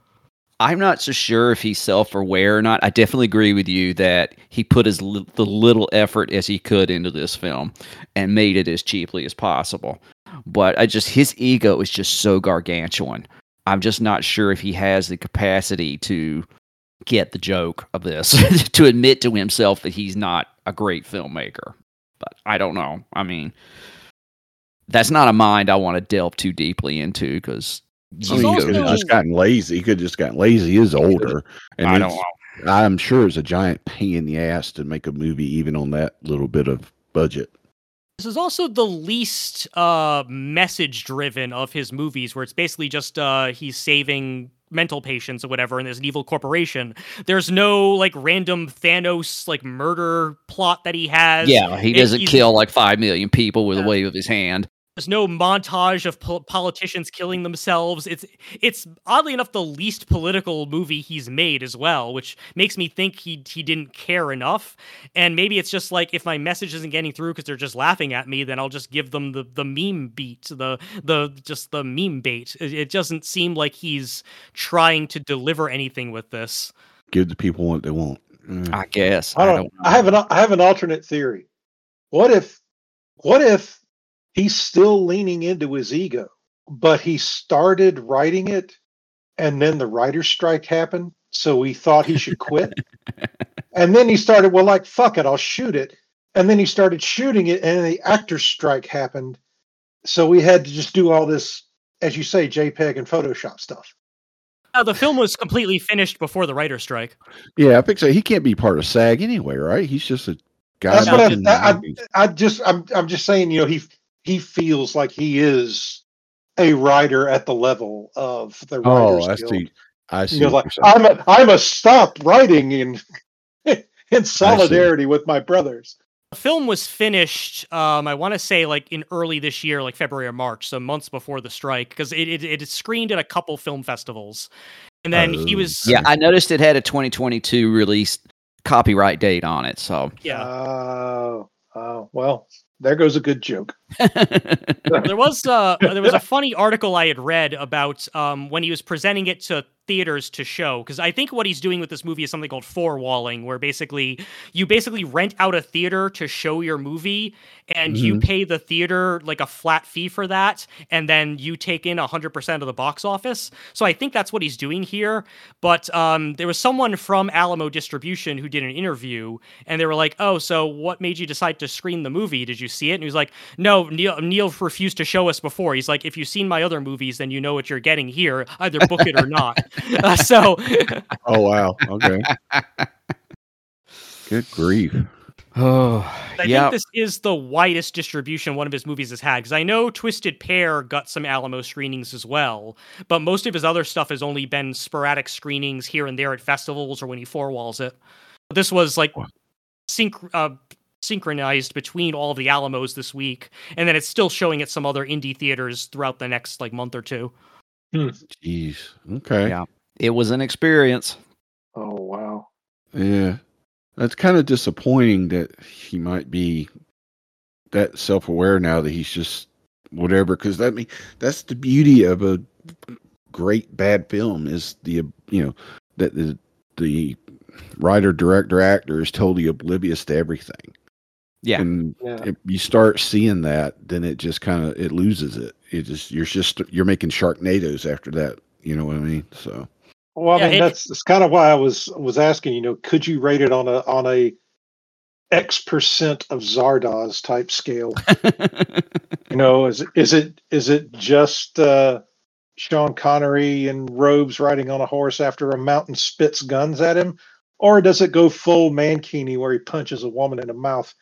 I'm not so sure if he's self-aware or not. I definitely agree with you that he put as li- the little effort as he could into this film and made it as cheaply as possible. But I just his ego is just so gargantuan. I'm just not sure if he has the capacity to get the joke of this <laughs> to admit to himself that he's not a great filmmaker. But I don't know. I mean, that's not a mind I want to delve too deeply into because he could have just gotten lazy. He could have just gotten lazy. He is older, and I don't know. I'm sure it's a giant pain in the ass to make a movie, even on that little bit of budget. This is also the least uh, message driven of his movies, where it's basically just uh, he's saving mental patients or whatever, and there's an evil corporation. There's no like random Thanos like murder plot that he has. Yeah, he doesn't kill like five million people with Yeah. a wave of his hand. There's no montage of pol- politicians killing themselves. It's it's oddly enough the least political movie he's made as well, which makes me think he he didn't care enough. And maybe it's just like if my message isn't getting through because they're just laughing at me, then I'll just give them the the meme beat, the the just the meme bait. It, it doesn't seem like he's trying to deliver anything with this. Give the people what they want. Mm. I guess. I don't. I, have an. I have an alternate theory. What if? What if he's still leaning into his ego, but he started writing it, and then the writer's strike happened, so he thought he should quit, <laughs> and then he started. Well, like fuck it, I'll shoot it, and then he started shooting it, and the actor's strike happened, so we had to just do all this, as you say, JPEG and Photoshop stuff. Uh, the film was completely finished before the writer strike. Yeah, I think so. He can't be part of SAG anyway, right? He's just a guy. That's what I, I, I. I just. I'm. I'm just saying. You know, he he feels like he is a writer at the level of the oh, I Guild. see. I see. You know, like you're. I'm. A, I must stop writing in <laughs> in solidarity with my brothers. The film was finished, um, I want to say like in early this year, like February or March, so months before the strike, because it, it it screened at a couple film festivals, and then he Oh. was Yeah, I noticed it had a 2022 release copyright date on it. So yeah. Oh, oh, well, there goes a good joke. <laughs> there was uh there was a <laughs> funny article I had read about um when he was presenting it to theaters to show because I think what he's doing with this movie is something called four walling where basically you basically rent out a theater to show your movie and you pay the theater like a flat fee for that and then you take in 100% of the box office. So I think that's what he's doing here, but um there was someone from Alamo Distribution who did an interview and they were like, "Oh, so what made you decide to screen the movie? Did you see it?" And he was like, "No, Neil Neil refused to show us before. He's like, if you've seen my other movies, then you know what you're getting here. Either book it or not." Uh, so <laughs> Oh wow. Okay. Good grief. <sighs> oh, I yeah. think this is the widest distribution one of his movies has had because I know Twisted Pair got some Alamo screenings as well, but most of his other stuff has only been sporadic screenings here and there at festivals or when he four walls it. This was like synch- uh, synchronized between all of the Alamos this week, and then it's still showing at some other indie theaters throughout the next like month or two. Hmm. Jeez. Okay. Yeah. It was an experience. Oh wow. Yeah. That's kind of disappointing that he might be that self aware now that he's just whatever. Because that mean that's the beauty of a great bad film is the you know that the the writer director actor is totally oblivious to everything. Yeah. And Yeah. if you start seeing that, then it just kind of it loses it. It just you're just you're making Sharknadoes after that. You know what I mean? So Well, I Yeah, mean, it- that's that's kind of why I was was asking. You know, could you rate it on a on a X percent of Zardoz type scale? <laughs> You know, is it is it is it just uh, Sean Connery in robes riding on a horse after a mountain spits guns at him, or does it go full Mankini where he punches a woman in the mouth?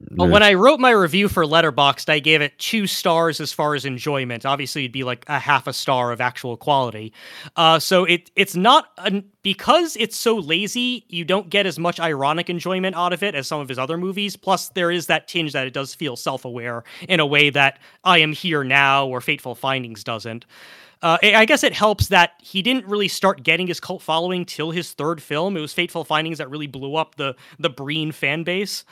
Yeah. when I wrote my review for Letterboxd, I gave it two stars as far as enjoyment. Obviously, it'd be like a half a star of actual quality. Uh, so it it's not an, because it's so lazy. You don't get as much ironic enjoyment out of it as some of his other movies. Plus, there is that tinge that it does feel self aware in a way that I Am Here Now or Fateful Findings doesn't. Uh, I guess it helps that he didn't really start getting his cult following till his third film. It was Fateful Findings that really blew up the the Breen fan base,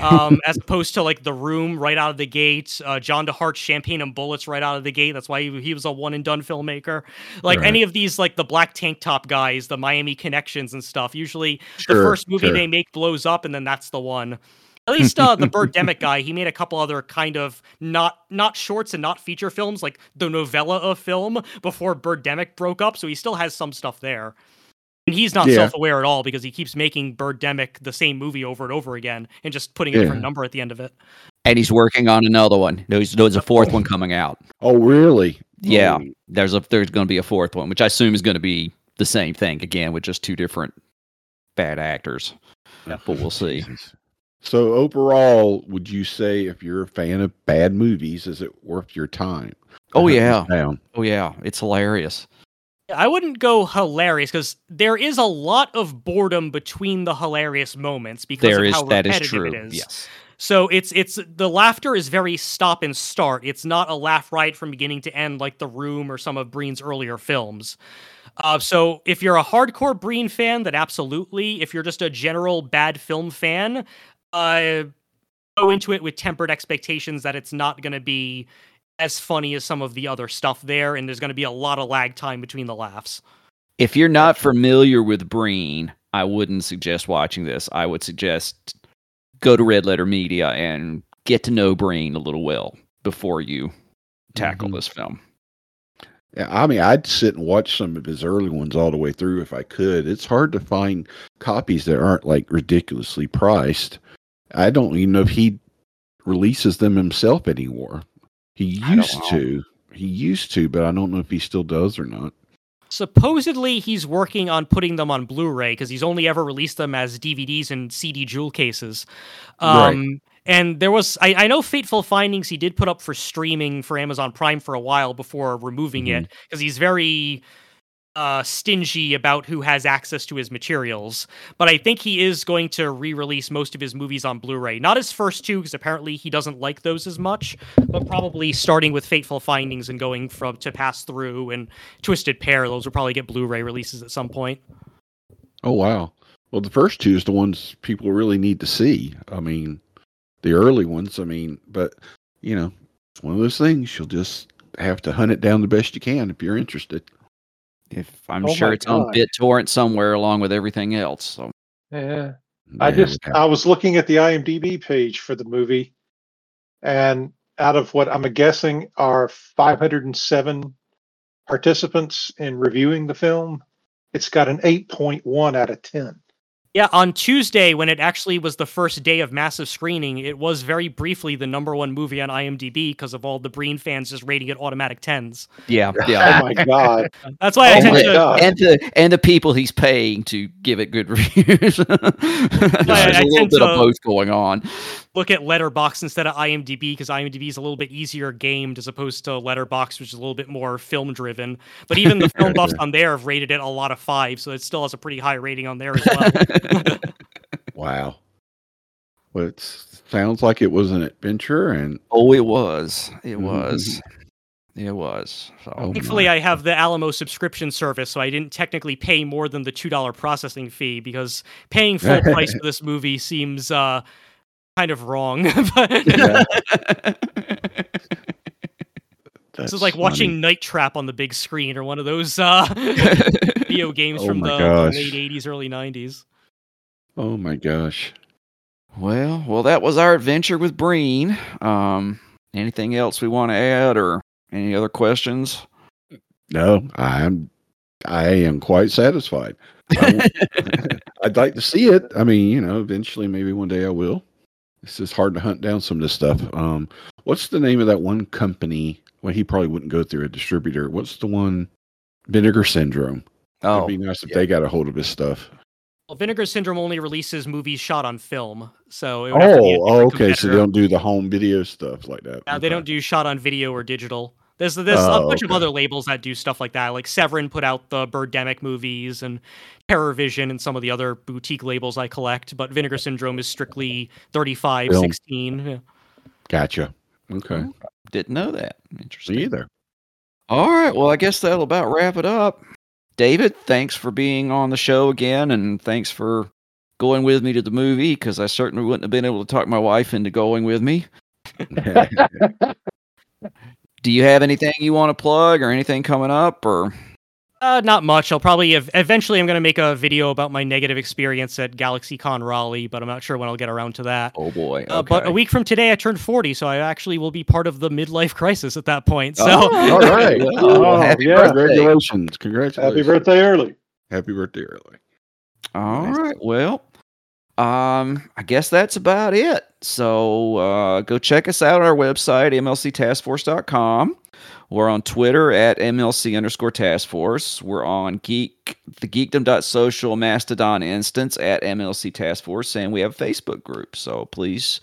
um, <laughs> as opposed to like The Room right out of the gate, uh, John DeHart's Champagne and Bullets right out of the gate. That's why he, he was a one and done filmmaker. Like Right. any of these, like the Black Tank Top guys, the Miami Connections and stuff. Usually, the first movie sure. they make blows up, and then that's the one. At least uh, the <laughs> Birdemic guy, he made a couple other kind of not not shorts and not feature films, like the novella of film before Birdemic broke up. So he still has some stuff there. And he's not Yeah. self-aware at all because he keeps making Birdemic the same movie over and over again and just putting a Yeah. different number at the end of it. and he's working on another one. There's, there's a fourth one coming out. Oh, really? Yeah. Oh, There's a there's going to be a fourth one, which I assume is going to be the same thing again with just two different bad actors. But we'll see. Jesus. So overall, would you say if you're a fan of bad movies, is it worth your time? Oh yeah, Down. oh yeah, it's hilarious. I wouldn't go hilarious because there is a lot of boredom between the hilarious moments because There of is how that is repetitive true. it is. Yes. So it's it's the laughter is very stop and start. It's not a laugh right from beginning to end like The Room or some of Breen's earlier films. Uh, so if you're a hardcore Breen fan, then absolutely. If you're just a general bad film fan, uh, go into it with tempered expectations that it's not going to be as funny as some of the other stuff there, and there's going to be a lot of lag time between the laughs. If you're not familiar with Breen, I wouldn't suggest watching this. I would suggest go to Red Letter Media and get to know Breen a little well before you tackle Mhm. this film. Yeah, I mean, I'd sit and watch some of his early ones all the way through if I could. It's hard to find copies that aren't like ridiculously priced. I don't even know if he releases them himself anymore. He used to. He used to, but I don't know if he still does or not. Supposedly, he's working on putting them on Blu-ray because he's only ever released them as DVDs and CD jewel cases. Right. Um, And there was, I, I know, Fateful Findings he did put up for streaming for Amazon Prime for a while before removing it because he's very uh, stingy about who has access to his materials. But I think he is going to re-release most of his movies on Blu-ray. Not his first two because apparently he doesn't like those as much, but probably starting with Fateful Findings and going from to Pass Through and Twisted Pair. Those will probably get Blu-ray releases at some point. Oh wow. Well, the first two is the ones people really need to see. I mean, the early ones. I mean, but you know, it's one of those things. You'll just have to hunt it down the best you can if you're interested. If I'm Oh sure it's on BitTorrent somewhere along with everything else. So Yeah. I just I was looking at the IMDb page for the movie, and out of what I'm guessing are 507 participants in reviewing the film, it's got an 8.1 out of 10. Yeah, on Tuesday, when it actually was the first day of massive screening, it was very briefly the number one movie on IMDb because of all the Breen fans just rating it automatic tens. yeah, <laughs> yeah. Oh my god! That's why I Oh tend to and the and the people he's paying to give it good <laughs> reviews. <laughs> There's I a little bit of both going on. look at Letterboxd instead of IMDb because IMDb is a little bit easier gamed as opposed to Letterboxd, which is a little bit more film driven. But even the film buffs on there have rated it a lot of five, so it still has a pretty high rating on there as well. <laughs> Wow. Well, it sounds like it was an adventure, and oh, it was. It Mhm. was. It was. So Oh, Thankfully, my. I have the Alamo subscription service, so I didn't technically pay more than the two dollar processing fee because paying full <laughs> price for this movie seems uh, kind of wrong. <laughs> This is like funny. watching Night Trap on the big screen or one of those uh, video games Oh from the, the gosh. late '80s, early '90s. Oh my gosh. well, well, that was our adventure with Breen. Um, anything else we want to add, or any other questions? No, I'm I am quite satisfied. I <laughs> I'd like to see it. I mean, you know, eventually maybe one day I will. It's just hard to hunt down some of this stuff. Um what's the name of that one company? Well, he probably wouldn't go through a distributor. What's the one? Vinegar Syndrome. Oh, It'd be nice if yeah. they got a hold of his stuff. Well, Vinegar Syndrome only releases movies shot on film, so it would have to be a Oh, oh, okay. So competitor. they don't do the home video stuff like that. Uh, they don't do shot on video or digital. There's there's Oh, a bunch of okay. other labels that do stuff like that. Like Severin put out the Birdemic movies and Terror Vision and some of the other boutique labels I collect. But Vinegar Syndrome is strictly 35, Film. 16. Yeah. Gotcha. Okay. didn't know that. Interesting. Me either. All right. Well, I guess that'll about wrap it up. David, thanks for being on the show again, and thanks for going with me to the movie because I certainly wouldn't have been able to talk my wife into going with me. <laughs> Do you have anything you want to plug or anything coming up or Uh, not much. I'll probably ev- eventually I'm going to make a video about my negative experience at GalaxyCon Raleigh, but I'm not sure when I'll get around to that. oh boy. Uh, but a week from today, I turned 40, so I actually will be part of the midlife crisis at that point. So Oh, All right. <laughs> well, Oh, happy yeah. birthday. Congratulations. Congratulations. Happy birthday early. Happy birthday early. All Nice. right. Well, um, I guess that's about it. So uh, go check us out on our website, mlctaskforce.com. We're on Twitter at MLC underscore task force. We're on geek the geekdom.social mastodon instance at MLC task force, and we have a Facebook group. So please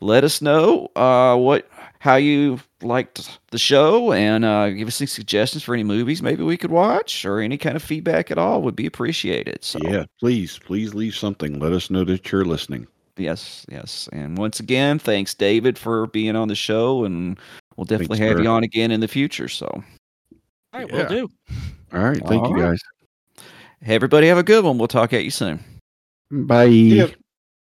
let us know uh, what how you liked the show and uh, give us any suggestions for any movies maybe we could watch or any kind of feedback at all would be appreciated. So Yeah, please, please leave something. Let us know that you're listening. yes, yes. And once again, thanks David for being on the show and we'll definitely Thanks, have you on again in the future. So All right, Yeah. we'll do. All right, thank All you right. guys. hey everybody have a good one. We'll talk at you soon. Bye. Yeah.